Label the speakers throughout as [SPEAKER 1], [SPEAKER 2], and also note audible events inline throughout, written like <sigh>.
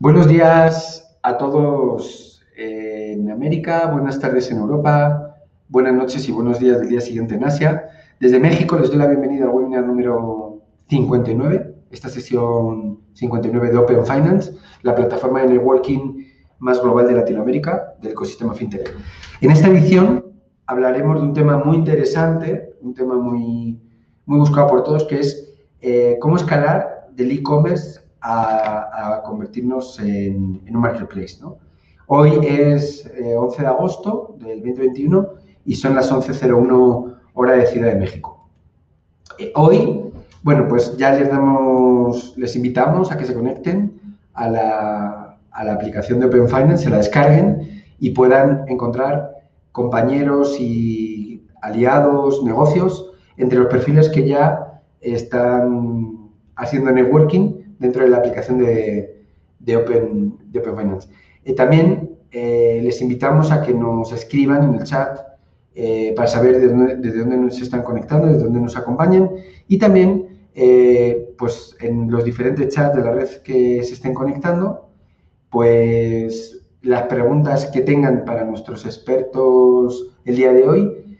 [SPEAKER 1] Buenos días a todos en América, buenas tardes en Europa, buenas noches y buenos días del día siguiente en Asia. Desde México les doy la bienvenida al webinar número 59, esta sesión 59 de Open Finance, la plataforma de networking más global de Latinoamérica del ecosistema fintech. En esta edición hablaremos de un tema muy interesante, un tema muy, muy buscado por todos, que es eh, cómo escalar del e-commerce a, convertirnos en, un marketplace. Hoy es 11 eh, de agosto del 2021 y son las 11.01 hora de Ciudad de México. Eh, hoy, bueno, pues ya les damos, les invitamos a que se conecten a la, a la aplicación de Open Finance, se la descarguen y puedan encontrar compañeros y aliados, negocios, entre los perfiles que ya están haciendo networking dentro de la aplicación de, Open, Finance. Eh, también eh, les invitamos a que nos escriban en el chat eh, para saber desde dónde, nos están conectando, desde dónde nos acompañan y también pues en los diferentes chats de la red que se estén conectando, pues las preguntas que tengan para nuestros expertos el día de hoy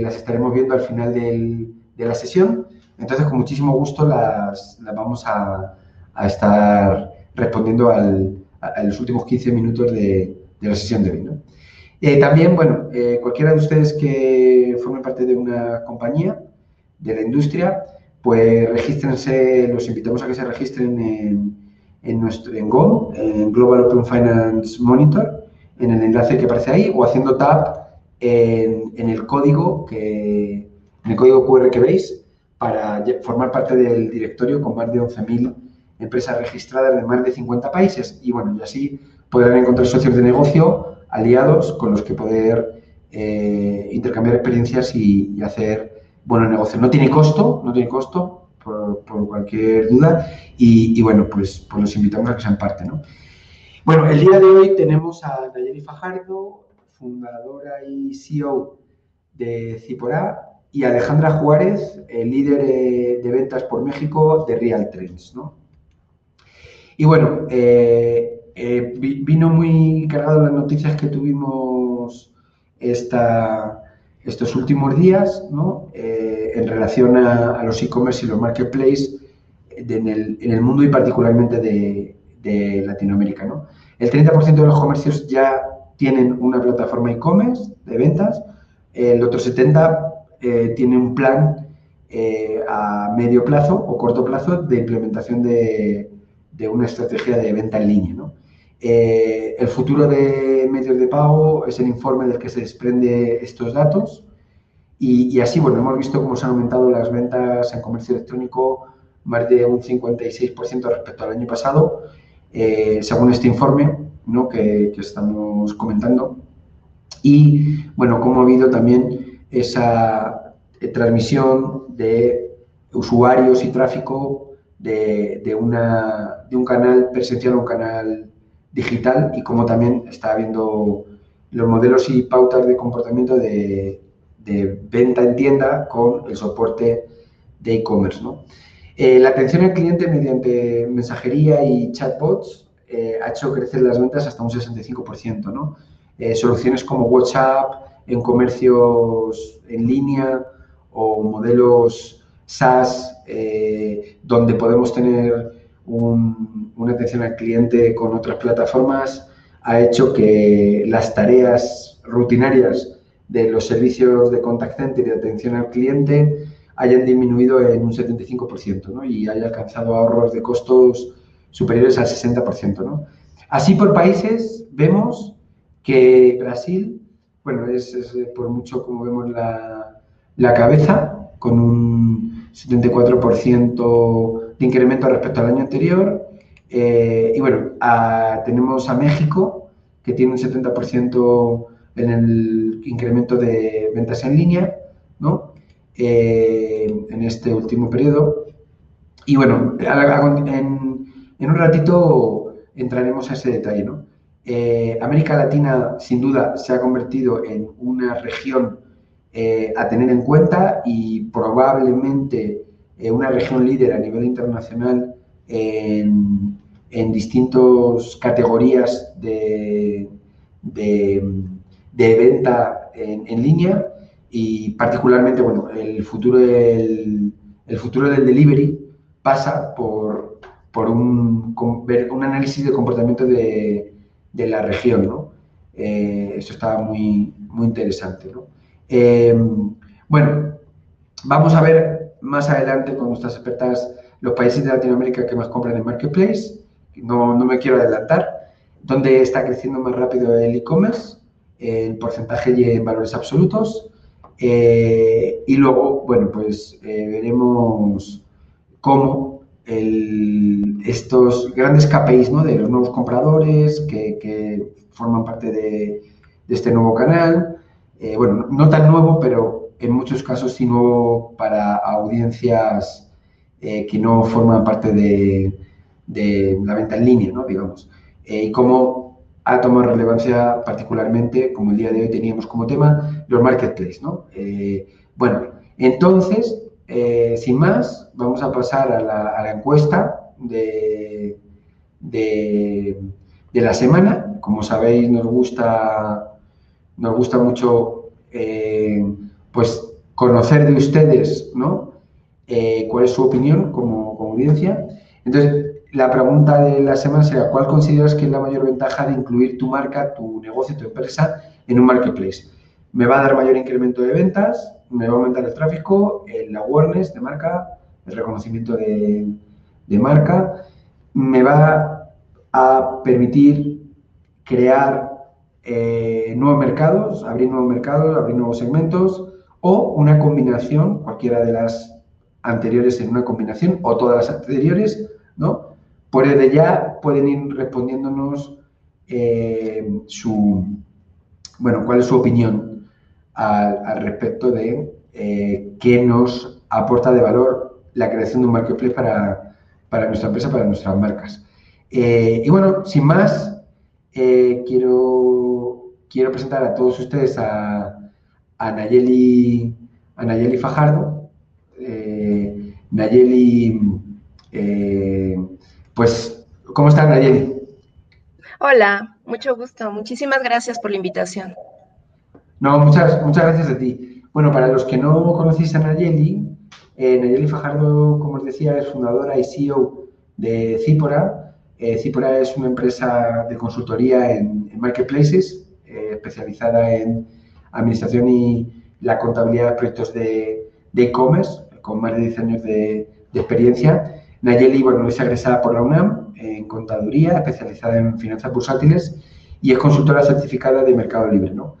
[SPEAKER 1] las estaremos viendo al final de la sesión. Entonces, con muchísimo gusto las vamos a, a estar respondiendo a los últimos 15 minutos de, la sesión de hoy. Eh, también, bueno, eh, cualquiera de ustedes que forme parte de una compañía de la industria, pues regístrense, los invitamos a que se registren en, en nuestro en GOM, en Global Open Finance Monitor, en el enlace que aparece ahí, o haciendo tap en, en el código que en el código QR que veis para formar parte del directorio con más de 11.000 empresas registradas de más de 50 países y bueno, y así podrán encontrar socios de negocio, aliados con los que poder eh, intercambiar experiencias y, hacer buenos negocios. No tiene costo, no tiene costo por, cualquier duda y, bueno, pues, pues los invitamos a que sean parte, ¿no? Bueno, el día de hoy tenemos a Nayeli Fajardo, fundadora y CEO de Cipora, y Alejandra Juárez, el líder de, de ventas por México de Real Trends, ¿no? Y bueno, eh, eh, vino muy cargado las noticias que tuvimos esta, estos últimos días ¿no? Eh, en relación a, los e-commerce y los marketplaces en, el, mundo y particularmente de, Latinoamérica. ¿no? El 30% de los comercios ya tienen una plataforma e-commerce de ventas, el otro 70% tiene un plan a medio plazo o corto plazo de implementación de, de una estrategia de venta en línea. Eh, el futuro de medios de pago es el informe del que se desprende estos datos y, así, bueno, hemos visto cómo se han aumentado las ventas en comercio electrónico más de un 56% respecto al año pasado, eh, según este informe ¿no? que, que, estamos comentando. Y, bueno, cómo ha habido también esa transmisión de usuarios y tráfico de, una, de un canal presencial a un canal digital y como también está viendo los modelos y pautas de comportamiento de, venta en tienda con el soporte de e-commerce. ¿no? Eh, la atención al cliente mediante mensajería y chatbots eh, ha hecho crecer las ventas hasta un 65%. ¿no? Eh, soluciones como WhatsApp en comercios en línea o modelos SaaS, donde podemos tener una atención al cliente con otras plataformas, ha hecho que las tareas rutinarias de los servicios de contact center y de atención al cliente hayan disminuido en un 75% y haya alcanzado ahorros de costos superiores al 60%. Así por países vemos que Brasil, bueno, es, por mucho como vemos la, la cabeza, con un 74% de incremento respecto al año anterior. Eh, y bueno, tenemos a México, que tiene un 70% en el incremento de ventas en línea, ¿no? Eh, en este último periodo. Y bueno, en, un ratito entraremos a ese detalle, ¿no? Eh, América Latina, sin duda, se ha convertido en una región eh, a tener en cuenta y probablemente eh, una región líder a nivel internacional en, distintas categorías de, de, venta en, línea y particularmente, bueno, el futuro del, el futuro del delivery pasa por, por un, un análisis de comportamiento de, de la región, ¿no? Eh, esto está muy, muy interesante, ¿no? Eh, bueno, vamos a ver más adelante con nuestras expertas los países de Latinoamérica que más compran en Marketplace. No, no me quiero adelantar. ¿Dónde está creciendo más rápido el e-commerce? En porcentaje y en valores absolutos. Eh, y luego, bueno, pues veremos cómo estos grandes KPIs de los nuevos compradores que, forman parte de, este nuevo canal, eh, bueno, no tan nuevo, pero en muchos casos sí nuevo para audiencias eh, que no forman parte de, la venta en línea, ¿no? digamos. Eh, y cómo ha tomado relevancia particularmente, como el día de hoy teníamos como tema, los marketplaces. ¿no? bueno, entonces, sin más, vamos a pasar a la, encuesta de, la semana. Como sabéis, nos gusta, nos gusta mucho eh, pues conocer de ustedes ¿no? Eh, cuál es su opinión como, audiencia. Entonces, la pregunta de la semana será, ¿cuál consideras que es la mayor ventaja de incluir tu marca, tu negocio, tu empresa en un marketplace? ¿Me va a dar mayor incremento de ventas? me va a aumentar el tráfico, el awareness de marca, el reconocimiento de, marca, me va a permitir crear eh, nuevos mercados, abrir nuevos mercados, abrir nuevos segmentos o una combinación, cualquiera de las anteriores en una combinación o todas las anteriores, ¿no? Por desde ya pueden ir respondiéndonos eh, su, bueno, cuál es su opinión al, respecto de eh, qué nos aporta de valor la creación de un marketplace para, para nuestra empresa, para nuestras marcas. Y bueno, sin más, eh, quiero, quiero presentar a todos ustedes a, a Nayeli, a Nayeli Fajardo. Nayeli, pues, ¿cómo está Nayeli?
[SPEAKER 2] Hola, mucho gusto. Muchísimas gracias por la invitación.
[SPEAKER 1] No, muchas, muchas gracias a ti. Bueno, para los que no conocéis a Nayeli, eh, Nayeli Fajardo, como os decía, es fundadora y CEO de Cipora. Eh, Cipora es una empresa de consultoría en, marketplaces, eh, especializada en administración y la contabilidad de proyectos de e-commerce, con más de 10 años de, experiencia. Nayeli, bueno, es egresada por la UNAM en contaduría, especializada en finanzas bursátiles y es consultora certificada de Mercado Libre, ¿no?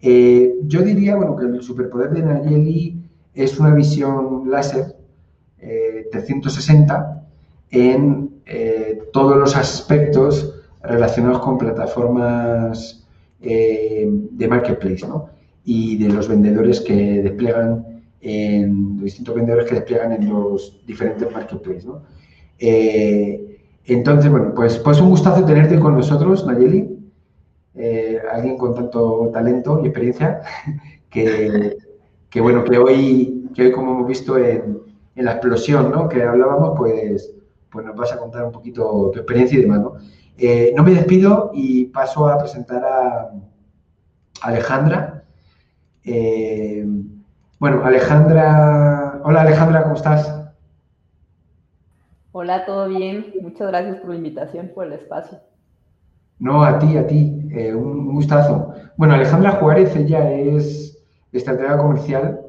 [SPEAKER 1] Eh, yo diría, bueno, que el superpoder de Nayeli es una visión láser 360 eh, en todos los aspectos relacionados con plataformas de marketplace, ¿no? Y de los vendedores que despliegan, en, los distintos vendedores que despliegan en los diferentes marketplaces, ¿no? entonces, bueno, pues, pues un gustazo tenerte con nosotros, Nayeli. Eh, alguien con tanto talento y experiencia <laughs> que, que, bueno, que hoy, que hoy como hemos visto en, en, la explosión ¿no? que hablábamos, pues, pues nos vas a contar un poquito tu experiencia y demás. ¿no? Eh, no me despido y paso a presentar a Alejandra. Eh, bueno, Alejandra, hola Alejandra, ¿cómo estás?
[SPEAKER 3] Hola, ¿todo bien? Muchas gracias por la invitación, por el espacio.
[SPEAKER 1] No, a ti, a ti. Eh, un gustazo. Bueno, Alejandra Juárez, ella es estratega comercial,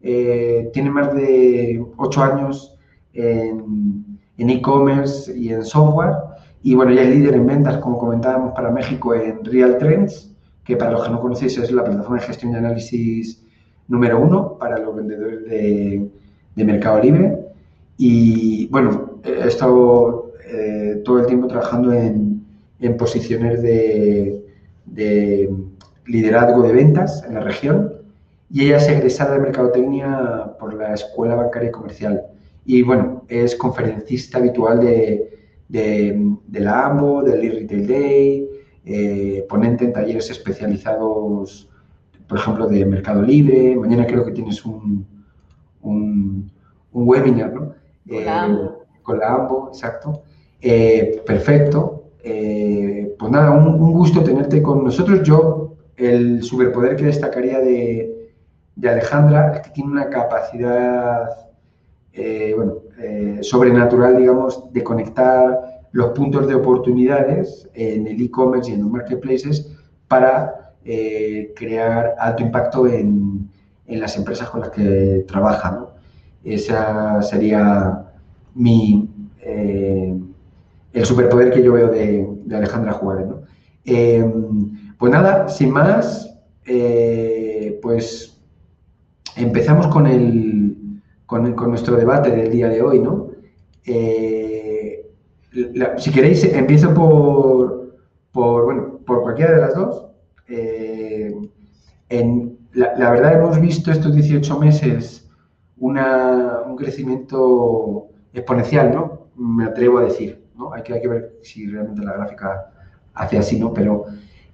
[SPEAKER 1] tiene más de ocho años en e-commerce y en software. Y bueno, ella es líder en ventas, como comentábamos, para México en Real Trends, que para los que no conocéis es la plataforma de gestión y análisis número uno para los vendedores de, Mercado Libre. Y bueno, he estado eh, todo el tiempo trabajando en en posiciones de, liderazgo de ventas en la región y ella es egresada de Mercadotecnia por la Escuela Bancaria y Comercial. Y bueno, es conferencista habitual de, de, la AMBO, del E-Retail Day, eh, ponente en talleres especializados, por ejemplo, de Mercado Libre. Mañana creo que tienes un, un, webinar, ¿no?
[SPEAKER 3] Con la AMBO.
[SPEAKER 1] Eh, con la AMBO, exacto. Eh, perfecto. Pues nada, un, gusto tenerte con nosotros. Yo, el superpoder que destacaría de, Alejandra es que tiene una capacidad bueno, sobrenatural, digamos, de conectar los puntos de oportunidades en el e-commerce y en los marketplaces para crear alto impacto en, en las empresas con las que trabaja. ¿no? Esa sería mi, eh, el superpoder que yo veo de, Alejandra Juárez. ¿no? Eh, pues nada, sin más, eh, pues empezamos con, el, con, con, nuestro debate del día de hoy. ¿no? si queréis, empiezo por, por, bueno, por cualquiera de las dos. en, la, verdad hemos visto estos 18 meses un crecimiento exponencial, ¿no? Me atrevo a decir, ¿no? Hay que, hay que ver si realmente la gráfica hace así, ¿no? Pero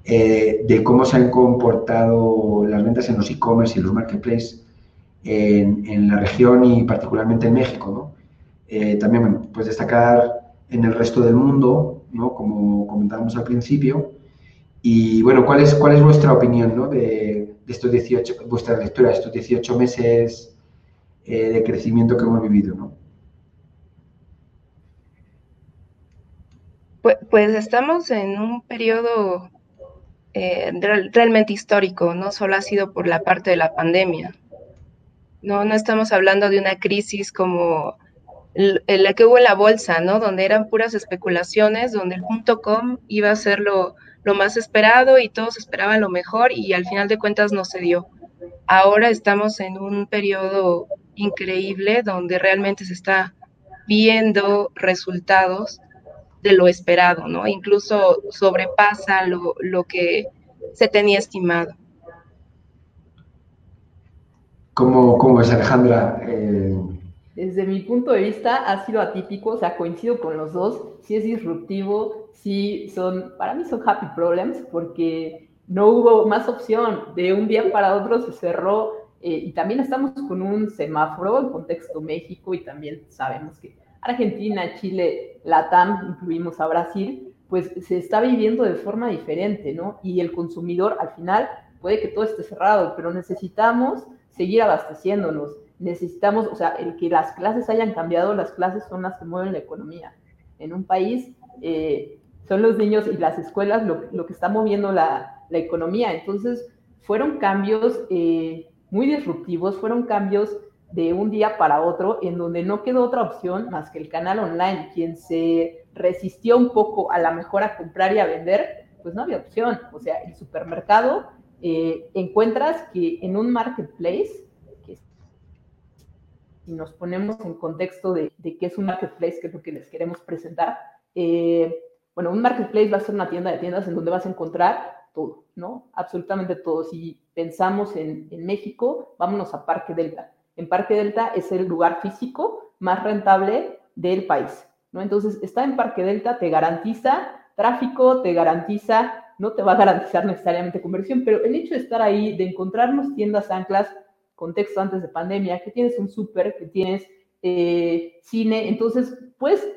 [SPEAKER 1] eh, de cómo se han comportado las ventas en los e-commerce y los marketplaces en, la región y particularmente en México, ¿no? Eh, también, bueno, pues destacar en el resto del mundo, ¿no? Como comentábamos al principio. Y bueno, ¿cuál es, cuál es vuestra opinión, ¿no? De, de estos 18, vuestra lectura de estos 18 meses eh, de crecimiento que hemos vivido, ¿no?
[SPEAKER 2] Pues, pues estamos en un periodo eh, realmente histórico, no solo ha sido por la parte de la pandemia. No, no estamos hablando de una crisis como la que hubo en la bolsa, ¿no? Donde eran puras especulaciones, donde el punto .com iba a ser lo, lo más esperado y todos esperaban lo mejor y al final de cuentas no se dio. Ahora estamos en un periodo increíble donde realmente se está viendo resultados de lo esperado, ¿no? Incluso sobrepasa lo, lo que se tenía estimado.
[SPEAKER 1] ¿Cómo, cómo es, Alejandra?
[SPEAKER 3] Eh, Desde mi punto de vista ha sido atípico, o sea, coincido con los dos, sí es disruptivo, sí son, para mí son happy problems porque no hubo más opción. De un día para otro se cerró eh, y también estamos con un semáforo en contexto México y también sabemos que Argentina, Chile, Latam, incluimos a Brasil, pues se está viviendo de forma diferente, ¿no? Y el consumidor al final puede que todo esté cerrado, pero necesitamos seguir abasteciéndonos. Necesitamos, o sea, el que las clases hayan cambiado, las clases son las que mueven la economía. En un país eh, son los niños y las escuelas lo, que está moviendo la, economía. Entonces, fueron cambios eh, muy disruptivos, fueron cambios de un día para otro, en donde no quedó otra opción más que el canal online. Quien se resistió un poco a la mejor a comprar y a vender, pues no había opción. O sea, el supermercado eh, encuentras que en un marketplace, que si nos ponemos en contexto de, de, qué es un marketplace, que es lo que les queremos presentar, eh, bueno, un marketplace va a ser una tienda de tiendas en donde vas a encontrar todo, ¿no? Absolutamente todo. Si pensamos en, México, vámonos a Parque Delta. En Parque Delta es el lugar físico más rentable del país, ¿no? Entonces, estar en Parque Delta te garantiza tráfico, te garantiza, no te va a garantizar necesariamente conversión, pero el hecho de estar ahí, de encontrarnos tiendas anclas, contexto antes de pandemia, que tienes un súper, que tienes eh, cine, entonces puedes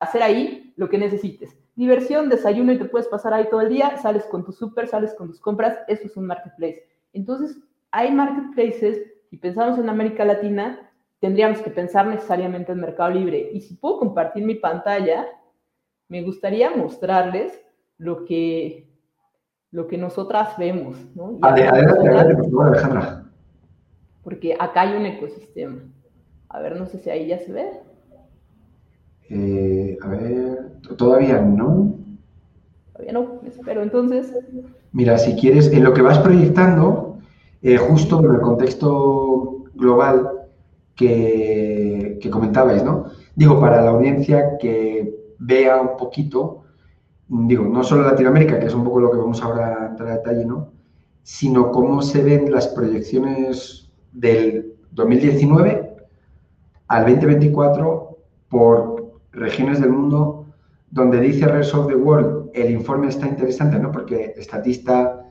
[SPEAKER 3] hacer ahí lo que necesites diversión, desayuno y te puedes pasar ahí todo el día, sales con tu súper, sales con tus compras, eso es un marketplace. Entonces, hay marketplaces, si pensamos en América Latina, tendríamos que pensar necesariamente en Mercado Libre. Y si puedo compartir mi pantalla, me gustaría mostrarles lo que, lo que nosotras vemos. ¿no?
[SPEAKER 1] Adelante, adelante, por favor, Alejandra.
[SPEAKER 3] Porque acá hay un ecosistema. A ver, no sé si ahí ya se ve.
[SPEAKER 1] Eh, a ver, todavía no.
[SPEAKER 3] Todavía no, espero entonces.
[SPEAKER 1] Mira, si quieres, en lo que vas proyectando, eh, justo en el contexto global que, que, comentabais, ¿no? Digo, para la audiencia que vea un poquito, digo, no solo Latinoamérica, que es un poco lo que vamos ahora a entrar a detalle, ¿no? Sino cómo se ven las proyecciones del 2019 al 2024 por regiones del mundo donde dice Rest of the World, el informe está interesante, ¿no? Porque estatista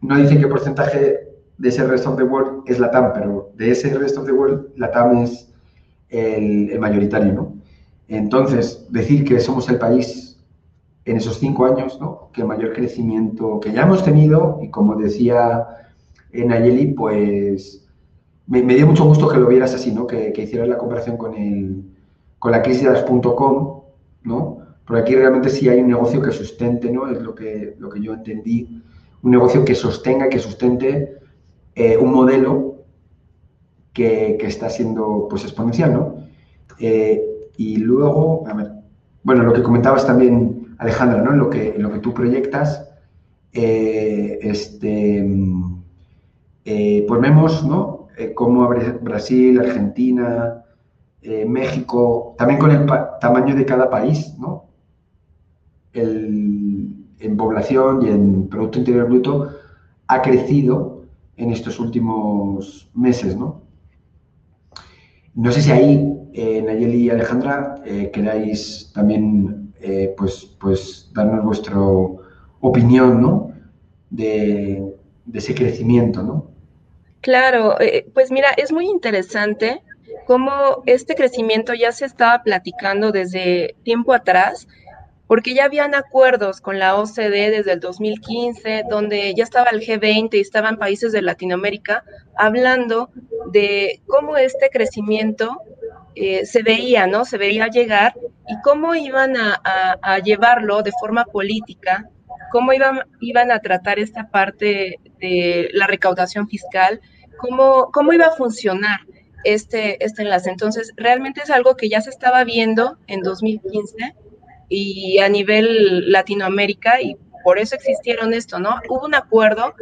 [SPEAKER 1] no dice qué porcentaje de ese Rest of the World es la TAM, pero de ese Rest of the World, la TAM es el, mayoritario, ¿no? Entonces, decir que somos el país en esos cinco años, ¿no? Que mayor crecimiento que ya hemos tenido y como decía Nayeli, pues me, dio mucho gusto que lo vieras así, ¿no? Que, hicieras la comparación con, el, con la crisis ¿no? Porque aquí realmente sí hay un negocio que sustente, ¿no? Es lo que, lo que yo entendí. Un negocio que sostenga, que sustente eh, un modelo que, que, está siendo pues exponencial, ¿no? Eh, y luego, a ver, bueno, lo que comentabas también, Alejandra, ¿no? En lo que, lo que tú proyectas, eh, este, pues vemos, ¿no? cómo Brasil, Argentina, México, también con el tamaño de cada país, ¿no? en población y en Producto Interior Bruto ha crecido en estos últimos meses, ¿no? No sé si ahí, eh, Nayeli y Alejandra, eh, queráis también eh, pues, pues darnos vuestra opinión, ¿no? De, ese crecimiento, ¿no?
[SPEAKER 2] Claro, eh, pues mira, es muy interesante cómo este crecimiento ya se estaba platicando desde tiempo atrás porque ya habían acuerdos con la OCDE desde el 2015, donde ya estaba el G20 y estaban países de Latinoamérica hablando de cómo este crecimiento eh, se veía, ¿no? Se veía llegar y cómo iban a, llevarlo de forma política, cómo iban, a tratar esta parte de la recaudación fiscal, cómo, cómo iba a funcionar este, este enlace. Entonces, realmente es algo que ya se estaba viendo en 2015 y a nivel Latinoamérica y por eso existieron esto, ¿no? Hubo un acuerdo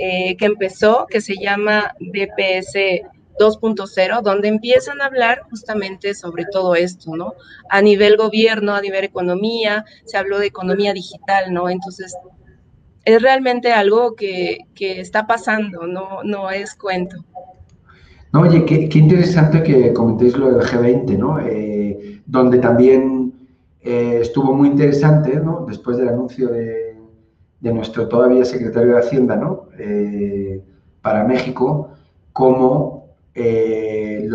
[SPEAKER 2] eh, que empezó que se llama DPS 2.0, donde empiezan a hablar justamente sobre todo esto, ¿no? A nivel gobierno, a nivel economía, se habló de economía digital, ¿no? Entonces, es realmente algo que, que está pasando, no, no es cuento.
[SPEAKER 1] No, oye, qué, interesante que comentéis lo del G20, ¿no? Eh, donde también eh, estuvo muy interesante, ¿no? Después del anuncio de, nuestro todavía secretario de Hacienda, ¿no? Eh, para México, cómo eh,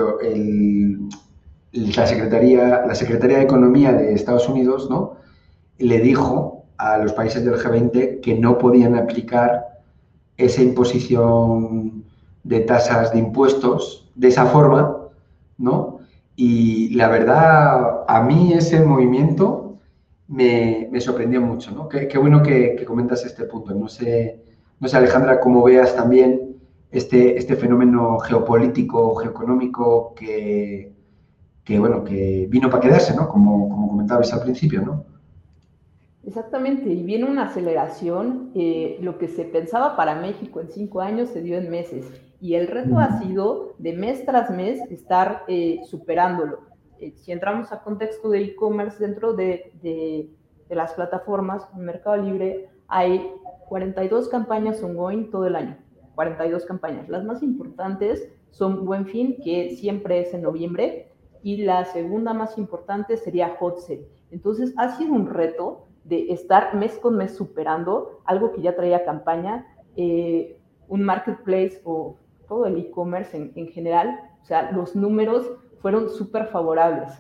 [SPEAKER 1] la, Secretaría, la Secretaría de Economía de Estados Unidos, ¿no? Le dijo a los países del G20 que no podían aplicar esa imposición de tasas de impuestos de esa forma, ¿no? Y la verdad, a mí ese movimiento me, sorprendió mucho, ¿no? Qué, bueno que, comentas este punto. No sé, no sé, Alejandra, cómo veas también este, este fenómeno geopolítico, geoeconómico que, bueno, que vino para quedarse, ¿no? Como, como comentabais al principio, ¿no?
[SPEAKER 3] Exactamente, y viene una aceleración. Eh, lo que se pensaba para México en cinco años se dio en meses. Y el reto ha sido de mes tras mes estar eh, superándolo. Eh, si entramos a contexto de e-commerce dentro de, de, las plataformas, en Mercado Libre hay 42 campañas ongoing todo el año. 42 campañas. Las más importantes son Buen Fin, que siempre es en noviembre, y la segunda más importante sería Hot Sale. Entonces, ha sido un reto de estar mes con mes superando algo que ya traía campaña, eh, un marketplace o todo el e-commerce en, general, o sea, los números fueron súper favorables,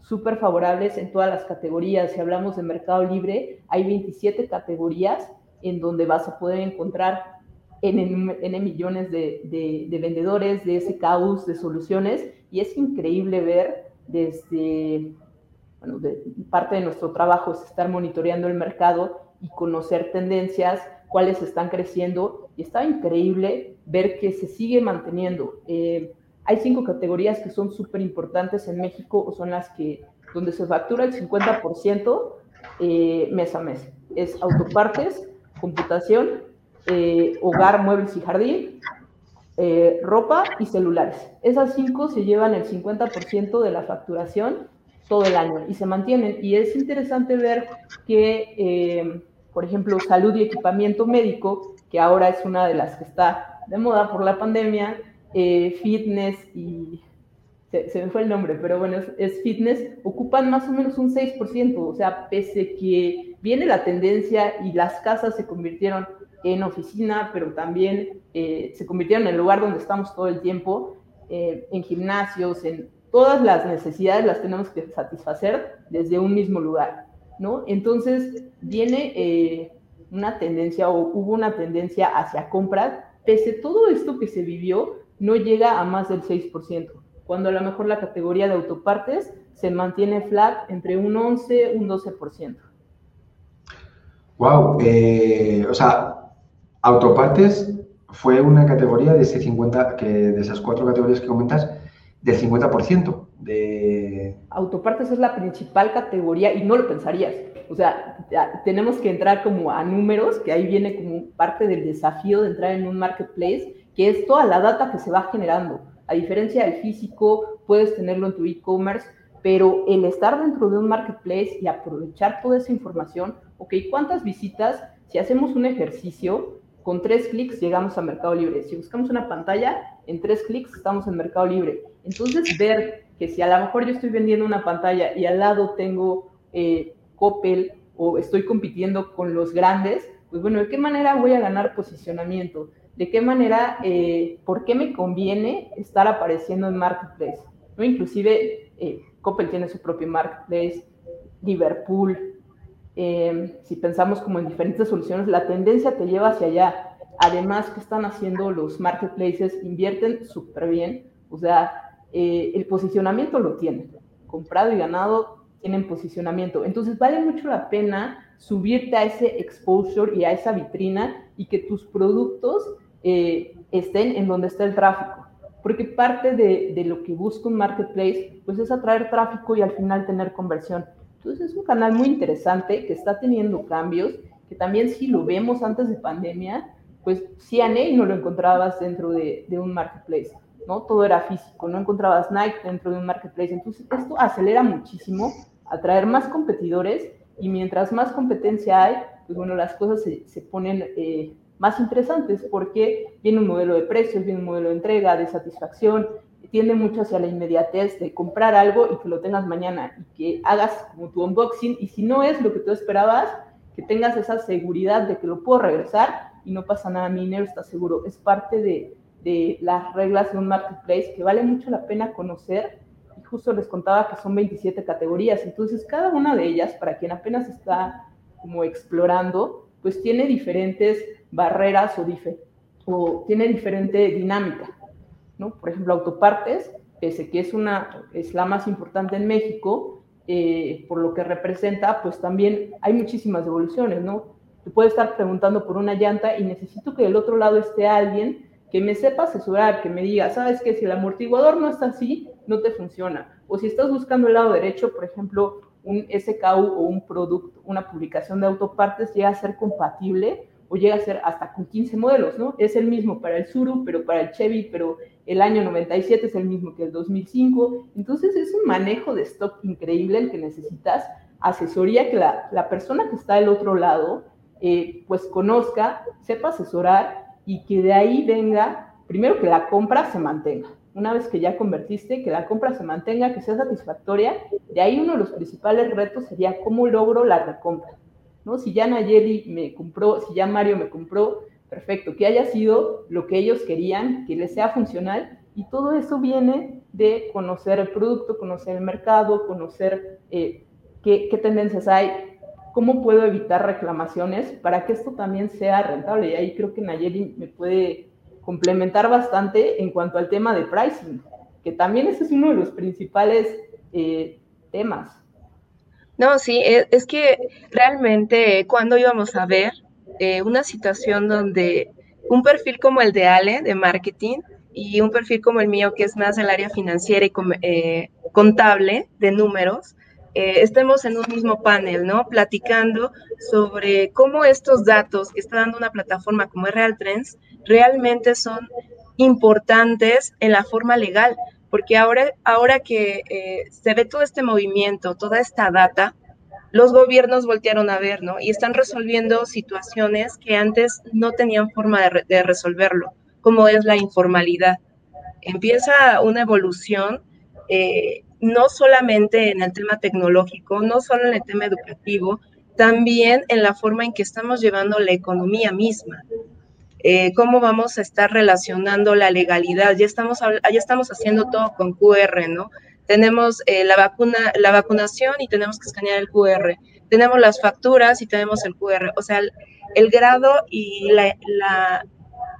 [SPEAKER 3] súper favorables en todas las categorías. Si hablamos de Mercado Libre, hay 27 categorías en donde vas a poder encontrar N, millones de, de, vendedores, de SKUs, de soluciones, y es increíble ver desde, parte de nuestro trabajo es estar monitoreando el mercado y conocer tendencias, cuáles están creciendo, y está increíble ver que se sigue manteniendo. Eh, hay cinco categorías que son súper importantes en México o son las que donde se factura el 50% eh, mes a mes. Es autopartes, computación, eh, hogar, muebles y jardín, ropa y celulares. Esas cinco se llevan el 50% de la facturación todo el año y se mantienen. Y es interesante ver que, por ejemplo, salud y equipamiento médico, que ahora es una de las que está de moda por la pandemia, eh, fitness y se, me fue el nombre, pero bueno, es, fitness, ocupan más o menos un 6%, o sea, pese que viene la tendencia y las casas se convirtieron en oficina, pero también eh, se convirtieron en el lugar donde estamos todo el tiempo, eh, en gimnasios, en todas las necesidades las tenemos que satisfacer desde un mismo lugar, ¿no? Entonces viene eh, una tendencia o hubo una tendencia hacia compras, pese a todo esto que se vivió, no llega a más del 6%, cuando a lo mejor la categoría de autopartes se mantiene flat entre un 11 y un 12%.
[SPEAKER 1] Wow, eh, o sea, autopartes fue una categoría de ese 50, que de esas cuatro categorías que comentas, del 50% de...
[SPEAKER 3] Autopartes es la principal categoría y no lo pensarías. O sea, tenemos que entrar como a números, que ahí viene como parte del desafío de entrar en un marketplace, que es toda la data que se va generando. A diferencia del físico, puedes tenerlo en tu e-commerce, pero el estar dentro de un marketplace y aprovechar toda esa información, ok, ¿cuántas visitas? Si hacemos un ejercicio, con tres clics llegamos a Mercado Libre. Si buscamos una pantalla, en tres clics estamos en Mercado Libre. Entonces, ver que si a lo mejor yo estoy vendiendo una pantalla y al lado tengo eh, Coppel o estoy compitiendo con los grandes, pues bueno, ¿de qué manera voy a ganar posicionamiento? ¿De qué manera, eh, por qué me conviene estar apareciendo en Marketplace? ¿No? Inclusive, eh, Coppel tiene su propio Marketplace, Liverpool, eh, si pensamos como en diferentes soluciones, la tendencia te lleva hacia allá. Además, que están haciendo los marketplaces? Invierten súper bien, o sea, eh, el posicionamiento lo tienen. Comprado y ganado tienen posicionamiento. Entonces, vale mucho la pena subirte a ese exposure y a esa vitrina y que tus productos eh, estén en donde está el tráfico. Porque parte de, de lo que busca un marketplace, pues es atraer tráfico y al final tener conversión. Entonces es un canal muy interesante que está teniendo cambios, que también si lo vemos antes de pandemia, pues CNA no lo encontrabas dentro de, un marketplace, ¿no? Todo era físico, no encontrabas Nike dentro de un marketplace. Entonces esto acelera muchísimo, atraer más competidores y mientras más competencia hay, pues bueno, las cosas se, ponen eh, más interesantes porque viene un modelo de precios, viene un modelo de entrega, de satisfacción, tiende mucho hacia la inmediatez de comprar algo y que lo tengas mañana y que hagas como tu unboxing y si no es lo que tú esperabas, que tengas esa seguridad de que lo puedo regresar y no pasa nada, mi dinero está seguro. Es parte de, de las reglas de un marketplace que vale mucho la pena conocer y justo les contaba que son 27 categorías, entonces cada una de ellas, para quien apenas está como explorando, pues tiene diferentes barreras o, o tiene diferente dinámica. Por ejemplo, autopartes, pese que es, una, es la más importante en México, eh, por lo que representa, pues también hay muchísimas devoluciones, ¿no? Te puedes estar preguntando por una llanta y necesito que del otro lado esté alguien que me sepa asesorar, que me diga, sabes que si el amortiguador no está así, no te funciona. O si estás buscando el lado derecho, por ejemplo, un SKU o un producto, una publicación de autopartes llega a ser compatible o llega a ser hasta con 15 modelos, ¿no? Es el mismo para el Suru, pero para el Chevy, pero el año 97 es el mismo que el 2005. Entonces es un manejo de stock increíble el que necesitas, asesoría que la, la persona que está del otro lado, eh, pues conozca, sepa asesorar y que de ahí venga, primero que la compra se mantenga. Una vez que ya convertiste, que la compra se mantenga, que sea satisfactoria. De ahí uno de los principales retos sería cómo logro la recompra ¿no? Si ya Nayeli me compró, si ya Mario me compró, perfecto, que haya sido lo que ellos querían, que les sea funcional, y todo eso viene de conocer el producto, conocer el mercado, conocer eh, qué, qué tendencias hay, cómo puedo evitar reclamaciones para que esto también sea rentable. Y ahí creo que Nayeli me puede complementar bastante en cuanto al tema de pricing, que también ese es uno de los principales eh, temas.
[SPEAKER 2] No, sí, e, es, que realmente cuando íbamos a ver eh, una situación donde un perfil como el de Ale, de marketing, y un perfil como el mío, que es más del área financiera y eh, contable, de números, eh, estemos en un mismo panel, ¿no? Platicando sobre cómo estos datos que está dando una plataforma como Real Trends realmente son importantes en la forma legal, porque ahora, ahora que eh, se ve todo este movimiento, toda esta data, los gobiernos voltearon a ver, ¿no? Y están resolviendo situaciones que antes no tenían forma de, resolverlo, como es la informalidad. Empieza una evolución, eh, no solamente en el tema tecnológico, no solo en el tema educativo, también en la forma en que estamos llevando la economía misma. Eh, cómo vamos a estar relacionando la legalidad. Ya estamos, ya estamos haciendo todo con QR, ¿no? tenemos eh, la, vacuna, la vacunación y tenemos que escanear el QR, tenemos las facturas y tenemos el QR, o sea, el, grado y la,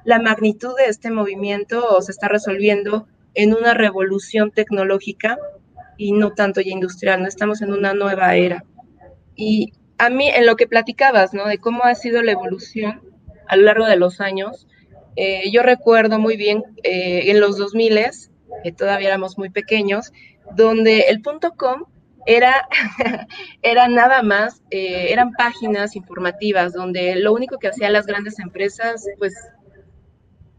[SPEAKER 2] la, magnitud de este movimiento se está resolviendo en una revolución tecnológica y no tanto ya industrial, no estamos en una nueva era. Y a mí, en lo que platicabas, ¿no? De cómo ha sido la evolución a lo largo de los años, eh, yo recuerdo muy bien eh, en los 2000 que todavía éramos muy pequeños, donde el punto com era, <laughs> era nada más, eh, eran páginas informativas donde lo único que hacían las grandes empresas, pues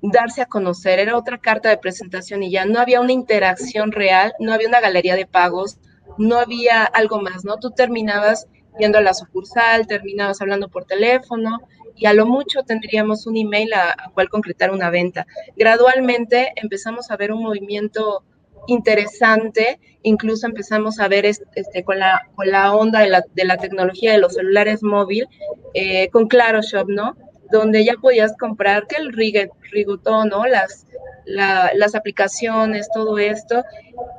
[SPEAKER 2] darse a conocer, era otra carta de presentación y ya no había una interacción real, no había una galería de pagos, no había algo más, ¿no? Tú terminabas yendo a la sucursal, terminabas hablando por teléfono y a lo mucho tendríamos un email a, cual concretar una venta. Gradualmente empezamos a ver un movimiento interesante, incluso empezamos a ver este, con, la, con la onda de la, de la tecnología de los celulares móvil, eh, con Claro Shop, ¿no? Donde ya podías comprar que el rigotón, ¿no? Las, las aplicaciones, todo esto.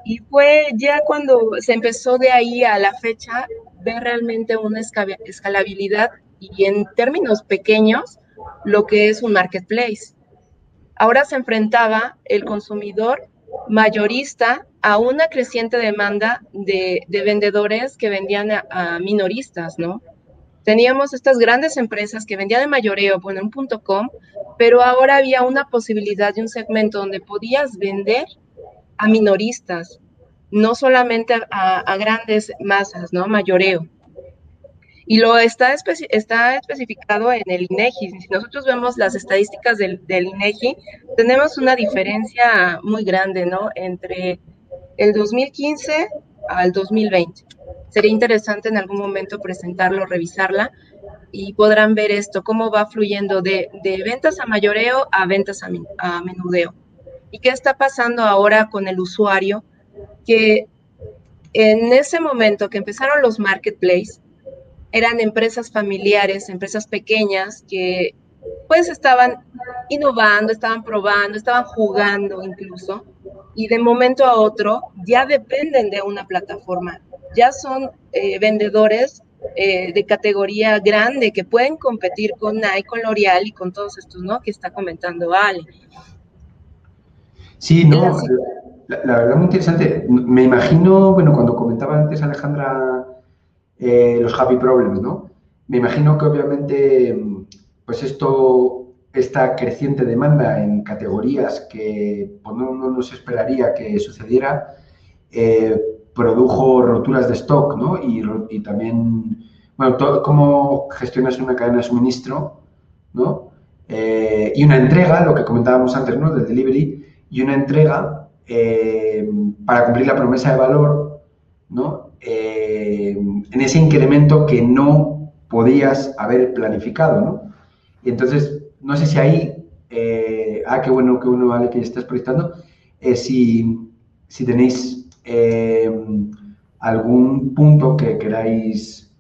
[SPEAKER 2] Y fue ya cuando se empezó de ahí a la fecha ver realmente una escalabilidad y en términos pequeños lo que es un marketplace. Ahora se enfrentaba el consumidor mayorista a una creciente demanda de, vendedores que vendían a, minoristas, ¿no? Teníamos estas grandes empresas que vendían de mayoreo, bueno, un punto com, pero ahora había una posibilidad de un segmento donde podías vender a minoristas, no solamente a, grandes masas, ¿no? Mayoreo. Y lo está, está especificado en el INEGI. Si nosotros vemos las estadísticas del, del INEGI, tenemos una diferencia muy grande, ¿no? Entre el 2015 al 2020. Sería interesante en algún momento presentarlo, revisarla y podrán ver esto, cómo va fluyendo de, de ventas a mayoreo a ventas a menudeo. ¿Y qué está pasando ahora con el usuario? Que en ese momento que empezaron los marketplaces, eran empresas familiares, empresas pequeñas que pues estaban innovando, estaban probando, estaban jugando incluso, y de momento a otro ya dependen de una plataforma, ya son eh, vendedores eh, de categoría grande que pueden competir con Nike, con L'Oreal y con todos estos, ¿no? Que está comentando Ale.
[SPEAKER 1] Sí, no, la, verdad muy interesante. Me imagino, bueno, cuando comentaba antes Alejandra eh, los happy problems, ¿no? Me imagino que obviamente, pues esto, esta creciente demanda en categorías que pues, no, no, nos esperaría que sucediera, eh, produjo roturas de stock, ¿no? Y, y también, bueno, todo, cómo gestionas una cadena de suministro, ¿no? Eh, y una entrega, lo que comentábamos antes, ¿no? Del delivery, y una entrega para cumplir la promesa de valor, ¿no? Eh, en ese incremento que no podías haber planificado, ¿no? Y entonces, no sé si ahí, eh, ah, qué bueno, qué bueno, vale, que estás proyectando, eh, si, si, tenéis algún punto que queráis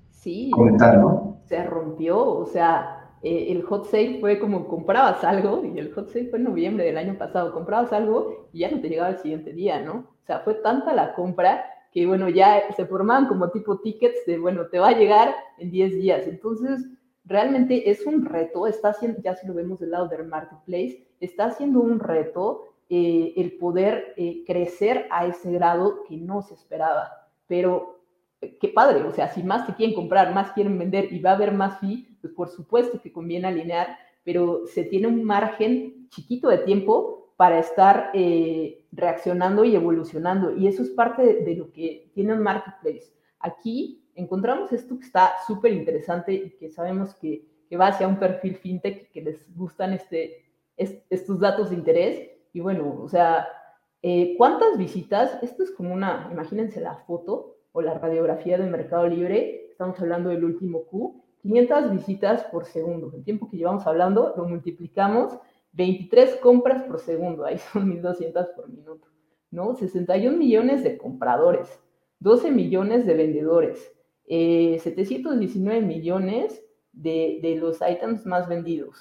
[SPEAKER 1] comentar, ¿no?
[SPEAKER 3] Se rompió, o sea, el hot sale fue como comprabas algo, y el hot sale fue en noviembre del año pasado, comprabas algo y ya no te llegaba el siguiente día, ¿no? O sea, fue tanta la compra que bueno, ya se formaban como tipo tickets de, bueno, te va a llegar en 10 días. Entonces, realmente es un reto, está haciendo, ya si lo vemos del lado del marketplace, está haciendo un reto eh, el poder eh, crecer a ese grado que no se esperaba. Pero eh, qué padre, o sea, si más te quieren comprar, más quieren vender y va a haber más fee, pues por supuesto que conviene alinear, pero se tiene un margen chiquito de tiempo para estar eh, reaccionando y evolucionando. Y eso es parte de, lo que tiene un marketplace. Aquí encontramos esto que está súper interesante y que sabemos que, que, va hacia un perfil fintech que les gustan este, estos datos de interés. Y bueno, o sea, eh, ¿cuántas visitas? Esto es como una, imagínense la foto o la radiografía del Mercado Libre. Estamos hablando del último Q. 500 visitas por segundo. El tiempo que llevamos hablando lo multiplicamos 23 compras por segundo, ahí son 1200 por minuto, ¿no? 61 millones de compradores, 12 millones de vendedores, 719 eh, millones de, los items más vendidos,